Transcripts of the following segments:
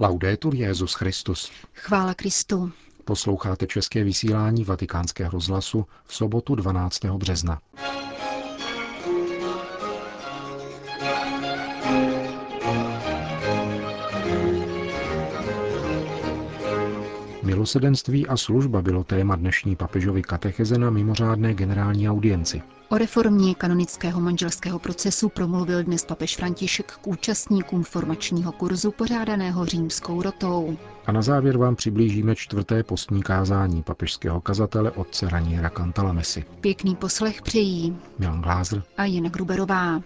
Laudetur Jezus Christus. Chvála Kristu. Posloucháte české vysílání Vatikánského rozhlasu v sobotu 12. března. Milosedenství a služba bylo téma dnešní papežovy katecheze na mimořádné generální audienci. O reformě kanonického manželského procesu promluvil dnes papež František k účastníkům formačního kurzu pořádaného římskou rotou. A na závěr vám přiblížíme čtvrté postní kázání papežského kazatele otce Raniera Cantalamesi. Pěkný poslech přejí Milan Glázer a Jana Gruberová.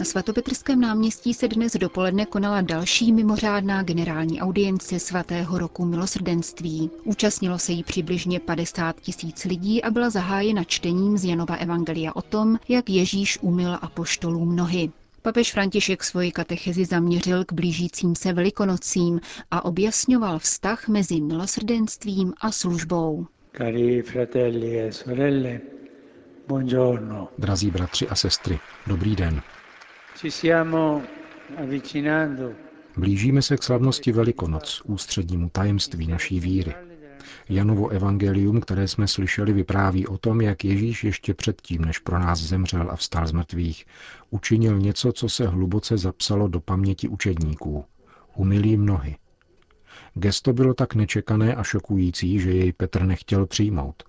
Na svatopetrském náměstí se dnes dopoledne konala další mimořádná generální audience svatého roku milosrdenství. Účastnilo se jí přibližně 50 tisíc lidí a byla zahájena čtením z Janova Evangelia o tom, jak Ježíš umyl apoštolům nohy. Papež František svoji katechezi zaměřil k blížícím se velikonocím a objasňoval vztah mezi milosrdenstvím a službou. Cari fratelli e sorelle, buongiorno. Drazí bratři a sestry, dobrý den. Blížíme se k slavnosti Velikonoc, ústřednímu tajemství naší víry. Janovo evangelium, které jsme slyšeli, vypráví o tom, jak Ježíš ještě předtím, než pro nás zemřel a vstal z mrtvých, učinil něco, co se hluboce zapsalo do paměti učedníků. Umilý mnohy. Gesto bylo tak nečekané a šokující, že jej Petr nechtěl přijmout.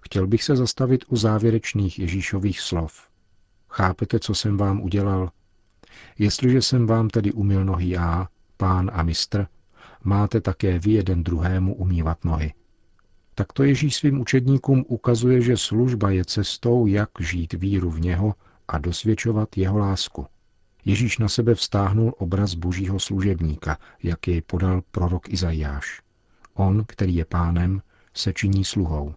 Chtěl bych se zastavit u závěrečných Ježíšových slov. Chápete, co jsem vám udělal? Jestliže jsem vám tedy umil nohy já, pán a mistr, máte také vy jeden druhému umývat nohy. Takto Ježíš svým učedníkům ukazuje, že služba je cestou, jak žít víru v něho a dosvědčovat jeho lásku. Ježíš na sebe vztáhnul obraz božího služebníka, jak jej podal prorok Izajáš. On, který je pánem, se činí sluhou.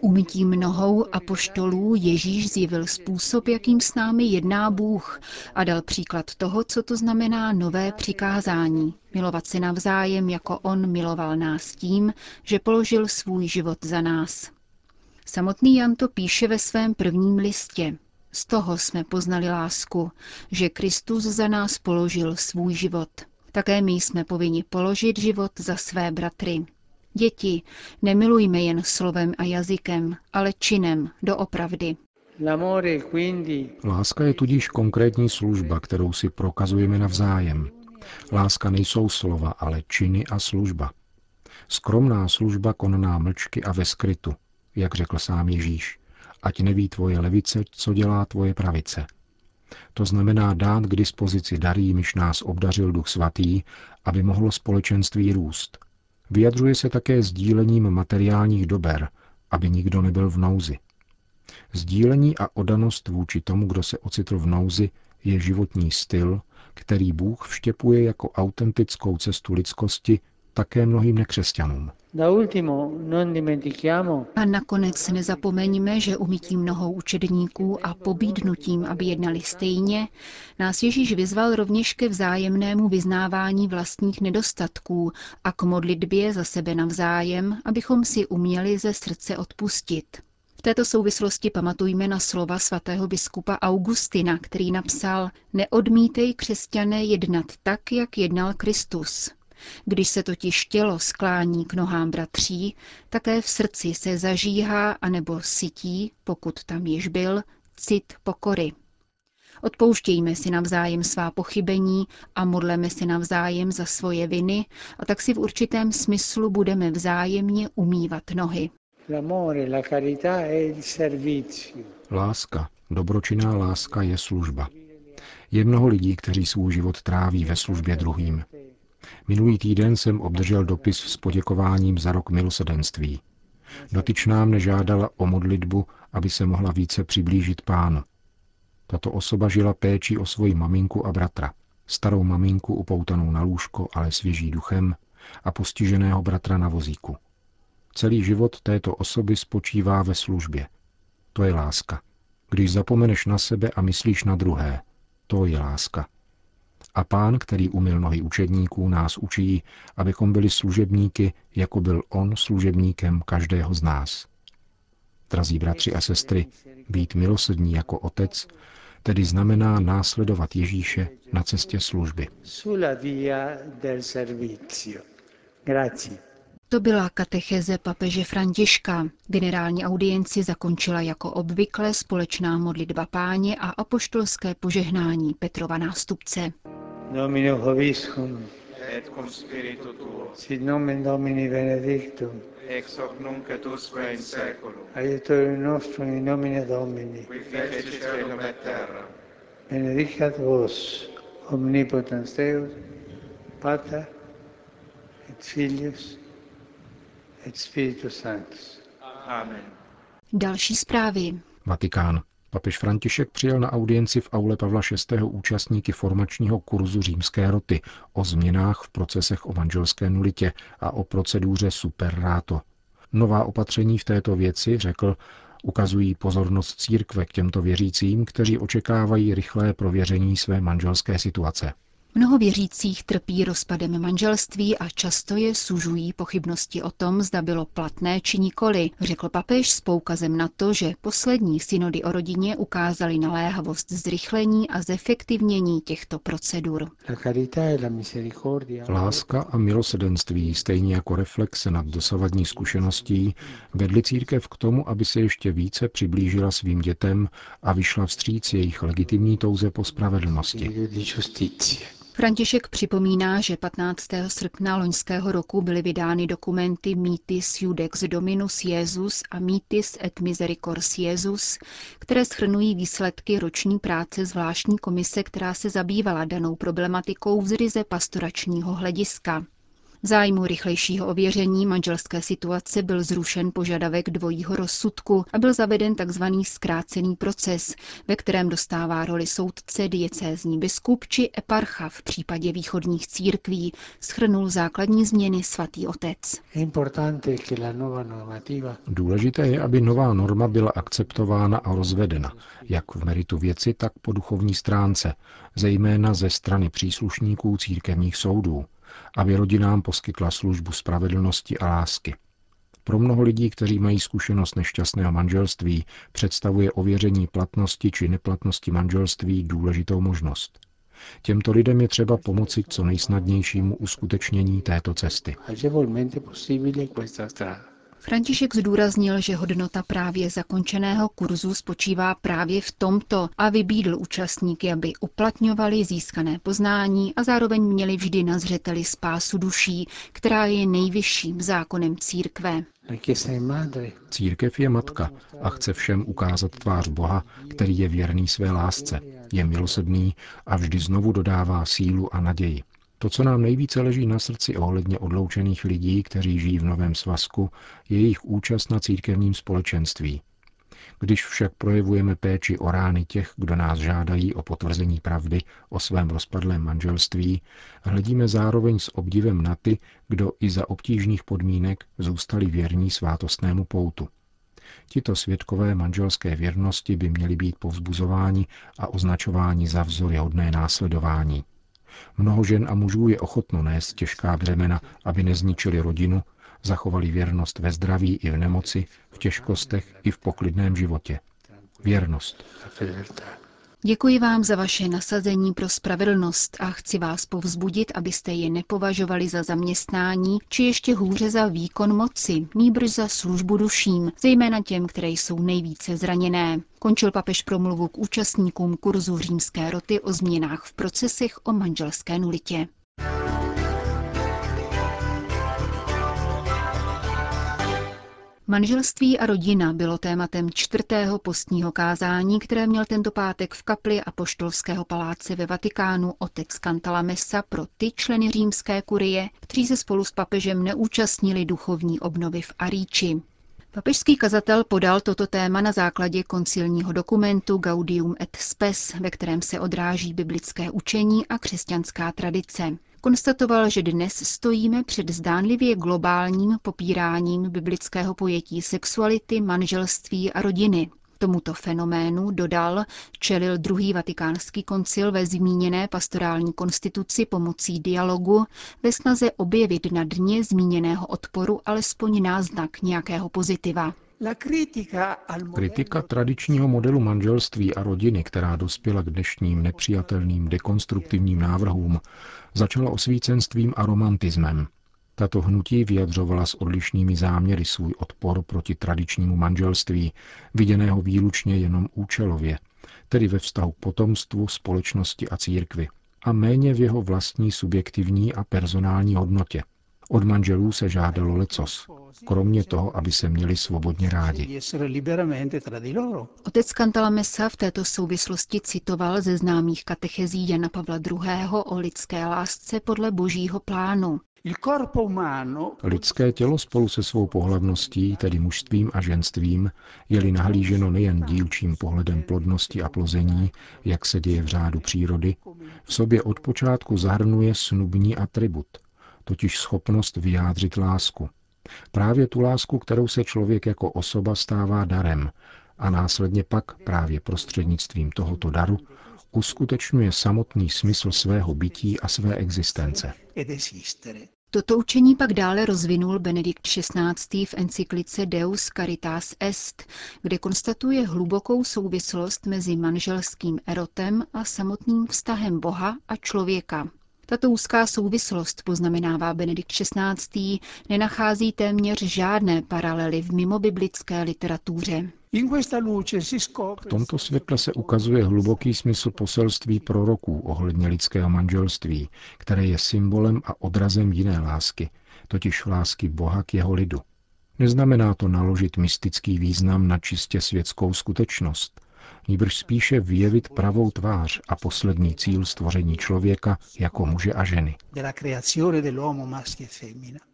Umytím nohou apoštolů Ježíš zjevil způsob, jakým s námi jedná Bůh a dal příklad toho, co to znamená nové přikázání. Milovat si navzájem, jako On miloval nás tím, že položil svůj život za nás. Samotný Jan to píše ve svém prvním listě. Z toho jsme poznali lásku, že Kristus za nás položil svůj život. Také my jsme povinni položit život za své bratry. Děti, nemilujme jen slovem a jazykem, ale činem, doopravdy. Láska je tudíž konkrétní služba, kterou si prokazujeme navzájem. Láska nejsou slova, ale činy a služba. Skromná služba konaná mlčky a ve skrytu, jak řekl sám Ježíš. Ať neví tvoje levice, co dělá tvoje pravice. To znamená dát k dispozici darí, jimiž nás obdařil Duch Svatý, aby mohlo společenství růst. Vyjadřuje se také sdílením materiálních dober, aby nikdo nebyl v nouzi. Sdílení a odanost vůči tomu, kdo se ocitl v nouzi, je životní styl, který Bůh vštěpuje jako autentickou cestu lidskosti také mnohým nekřesťanům. A nakonec nezapomeňme, že umytím mnohou učedníků a pobídnutím, aby jednali stejně, nás Ježíš vyzval rovněž ke vzájemnému vyznávání vlastních nedostatků a k modlitbě za sebe navzájem, abychom si uměli ze srdce odpustit. V této souvislosti pamatujme na slova svatého biskupa Augustina, který napsal Neodmítej křesťané jednat tak, jak jednal Kristus. Když se totiž tělo sklání k nohám bratří, také v srdci se zažíhá anebo sytí, pokud tam již byl, cit pokory. Odpouštějme si navzájem svá pochybení a modleme si navzájem za svoje viny a tak si v určitém smyslu budeme vzájemně umývat nohy. Láska, dobročinná láska je služba. Je mnoho lidí, kteří svůj život tráví ve službě druhým. Minulý týden jsem obdržel dopis s poděkováním za rok milosedenství. Dotyčná mne žádala o modlitbu, aby se mohla více přiblížit pánu. Tato osoba žila péčí o svoji maminku a bratra. Starou maminku upoutanou na lůžko, ale svěží duchem, a postiženého bratra na vozíku. Celý život této osoby spočívá ve službě. To je láska. Když zapomeneš na sebe a myslíš na druhé, to je láska. A pán, který umil nohy učedníků, nás učí, abychom byli služebníky, jako byl on služebníkem každého z nás. Drazí bratři a sestry, být milosrdní jako otec, tedy znamená následovat Ježíše na cestě služby. To byla katecheze papeže Františka. Generální audienci zakončila jako obvykle společná modlitba páně a apoštolské požehnání Petrova nástupce. Domine hoviscum, et cum spiritu tuo, sit nomen Domini benedictum, ex hoc nunc et usque in seculum, aiutorium nostrum in nomine Domini, qui fecit caelum et terra, benedicat vos, omnipotens Deus, Pater, et Filius, et Spiritus Sanctus. Amen. Další zprávy. Vatikán. Papež František přijel na audienci v aule Pavla VI. účastníky formačního kurzu římské roty o změnách v procesech o manželské nulitě a o proceduře superráto. Nová opatření v této věci, řekl, ukazují pozornost církve k těmto věřícím, kteří očekávají rychlé prověření své manželské situace. Mnoho věřících trpí rozpadem manželství a často je sužují pochybnosti o tom, zda bylo platné či nikoli, řekl papež s poukazem na to, že poslední synody o rodině ukázaly naléhavost zrychlení a zefektivnění těchto procedur. E Láska a milosedenství, stejně jako reflexe nad dosavadní zkušeností, vedly církev k tomu, aby se ještě více přiblížila svým dětem a vyšla vstříc jejich legitimní touze po spravedlnosti. František připomíná, že 15. srpna loňského roku byly vydány dokumenty Mitis Judex Dominus Jesus a Mitis et Misericors Jesus, které schrnují výsledky roční práce zvláštní komise, která se zabývala danou problematikou ryze pastoračního hlediska. V zájmu rychlejšího ověření manželské situace byl zrušen požadavek dvojího rozsudku a byl zaveden tzv. zkrácený proces, ve kterém dostává roli soudce, diecézní biskup či eparcha v případě východních církví, schrnul základní změny svatý otec. Důležité je, aby nová norma byla akceptována a rozvedena, jak v meritu věci, tak po duchovní stránce, zejména ze strany příslušníků církevních soudů, aby rodinám poskytla službu spravedlnosti a lásky. Pro mnoho lidí, kteří mají zkušenost nešťastného manželství, představuje ověření platnosti či neplatnosti manželství důležitou možnost. Těmto lidem je třeba pomoci k co nejsnadnějšímu uskutečnění této cesty. František zdůraznil, že hodnota právě zakončeného kurzu spočívá právě v tomto a vybídl účastníky, aby uplatňovali získané poznání a zároveň měli vždy na zřeteli spásu duší, která je nejvyšším zákonem církve. Církev je matka a chce všem ukázat tvář Boha, který je věrný své lásce, je milosrdný a vždy znovu dodává sílu a naději. To, co nám nejvíce leží na srdci ohledně odloučených lidí, kteří žijí v novém svazku, je jejich účast na církevním společenství. Když však projevujeme péči o rány těch, kdo nás žádají o potvrzení pravdy o svém rozpadlém manželství, hledíme zároveň s obdivem na ty, kdo i za obtížných podmínek zůstali věrní svátostnému poutu. Tito svědkové manželské věrnosti by měli být povzbuzováni a označováni za vzory hodné následování. Mnoho žen a mužů je ochotno nést těžká břemena, aby nezničili rodinu, zachovali věrnost ve zdraví i v nemoci, v těžkostech i v poklidném životě. Věrnost. Děkuji vám za vaše nasazení pro spravedlnost a chci vás povzbudit, abyste je nepovažovali za zaměstnání, či ještě hůře za výkon moci, nýbrž za službu duším, zejména těm, které jsou nejvíce zraněné. Končil papež promluvu k účastníkům kurzu římské roty o změnách v procesech o manželské nulitě. Manželství a rodina bylo tématem čtvrtého postního kázání, které měl tento pátek v kapli Apoštolského paláce ve Vatikánu otec Cantala Messa pro ty členy římské kurie, kteří se spolu s papežem neúčastnili duchovní obnovy v Aríči. Papežský kazatel podal toto téma na základě koncilního dokumentu Gaudium et Spes, ve kterém se odráží biblické učení a křesťanská tradice. Konstatoval, že dnes stojíme před zdánlivě globálním popíráním biblického pojetí sexuality, manželství a rodiny. Tomuto fenoménu, dodal, čelil druhý vatikánský koncil ve zmíněné pastorální konstituci pomocí dialogu ve snaze objevit na dně zmíněného odporu alespoň náznak nějakého pozitiva. Kritika tradičního modelu manželství a rodiny, která dospěla k dnešním nepřijatelným dekonstruktivním návrhům, začala osvícenstvím a romantismem. Tato hnutí vyjadřovala s odlišnými záměry svůj odpor proti tradičnímu manželství, viděného výlučně jenom účelově, tedy ve vztahu k potomstvu, společnosti a církvi, a méně v jeho vlastní subjektivní a personální hodnotě. Od manželů se žádalo lecos, kromě toho, aby se měli svobodně rádi. Otec Cantalamessa v této souvislosti citoval ze známých katechezí Jana Pavla II. o lidské lásce podle božího plánu. Lidské tělo spolu se svou pohlavností, tedy mužstvím a ženstvím, je-li nahlíženo nejen dílčím pohledem plodnosti a plození, jak se děje v řádu přírody, v sobě od počátku zahrnuje snubní atribut, totiž schopnost vyjádřit lásku. Právě tu lásku, kterou se člověk jako osoba stává darem a následně pak právě prostřednictvím tohoto daru uskutečňuje samotný smysl svého bytí a své existence. Toto učení pak dále rozvinul Benedikt XVI. v encyklice Deus Caritas Est, kde konstatuje hlubokou souvislost mezi manželským erotem a samotným vztahem Boha a člověka. Tato úzká souvislost, poznamenává Benedikt XVI., nenachází téměř žádné paralely v mimobiblické literatuře. V tomto světle se ukazuje hluboký smysl poselství proroků ohledně lidského manželství, které je symbolem a odrazem jiné lásky, totiž lásky Boha k jeho lidu. Neznamená to naložit mystický význam na čistě světskou skutečnost, níbrž spíše vyjevit pravou tvář a poslední cíl stvoření člověka jako muže a ženy.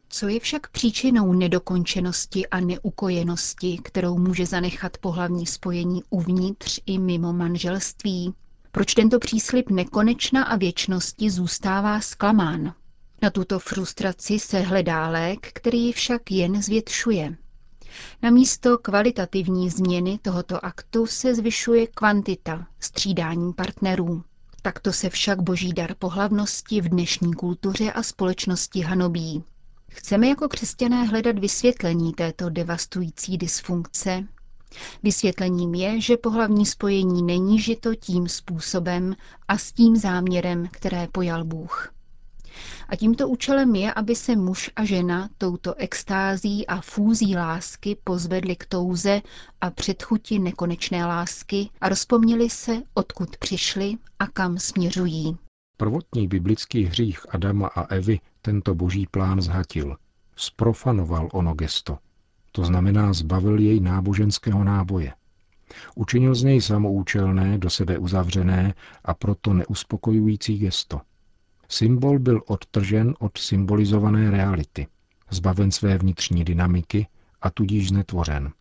Co je však příčinou nedokončenosti a neukojenosti, kterou může zanechat pohlavní spojení uvnitř i mimo manželství? Proč tento příslip nekonečna a věčnosti zůstává zklamán? Na tuto frustraci se hledá lék, který však jen zvětšuje. Na místo kvalitativní změny tohoto aktu se zvyšuje kvantita, střídání partnerů. Takto se však boží dar pohlavnosti v dnešní kultuře a společnosti hanobí. Chceme jako křesťané hledat vysvětlení této devastující dysfunkce. Vysvětlením je, že pohlavní spojení není žito tím způsobem a s tím záměrem, které pojal Bůh. A tímto účelem je, aby se muž a žena touto extází a fúzí lásky pozvedli k touze a předchuti nekonečné lásky a rozpomněli se, odkud přišli a kam směřují. Prvotní biblický hřích Adama a Evy tento boží plán zhatil. Sprofanoval ono gesto. To znamená zbavil jej náboženského náboje. Učinil z něj samoučelné, do sebe uzavřené a proto neuspokojující gesto – Symbol byl odtržen od symbolizované reality, zbaven své vnitřní dynamiky a tudíž netvořen.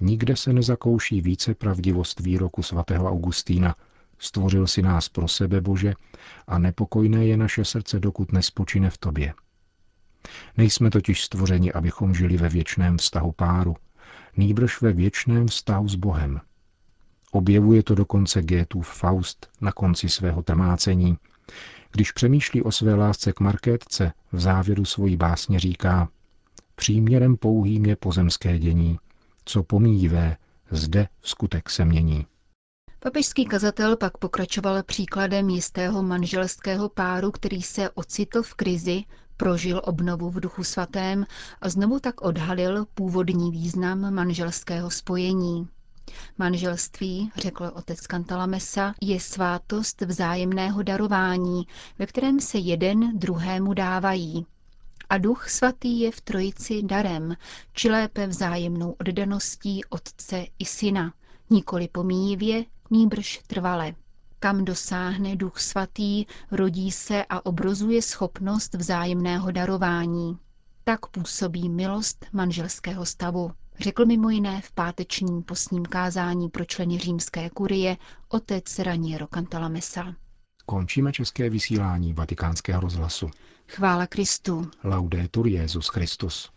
Nikde se nezakouší více pravdivost výroku svatého Augustína, stvořil si nás pro sebe, Bože, a nepokojné je naše srdce, dokud nespočine v tobě. Nejsme totiž stvořeni, abychom žili ve věčném vztahu páru, nýbrž ve věčném vztahu s Bohem. Objevuje to dokonce Gétův Faust na konci svého temácení, když přemýšlí o své lásce k Markétce, v závěru svojí básně říká Příměrem pouhým je pozemské dění, co pomíjivé, zde skutek se mění. Papežský kazatel pak pokračoval příkladem jistého manželského páru, který se ocitl v krizi, prožil obnovu v duchu svatém a znovu tak odhalil původní význam manželského spojení. Manželství, řekl otec Kantalamesa, je svátost vzájemného darování, ve kterém se jeden druhému dávají. A duch svatý je v trojici darem, či lépe vzájemnou oddaností otce i syna, nikoli pomíjivě, nýbrž trvale. Kam dosáhne duch svatý, rodí se a obrozuje schopnost vzájemného darování. Tak působí milost manželského stavu řekl mimo jiné v pátečním postním kázání pro členy římské kurie otec Raniero Cantalamessa. Končíme české vysílání vatikánského rozhlasu. Chvála Kristu. Laudetur Jezus Christus.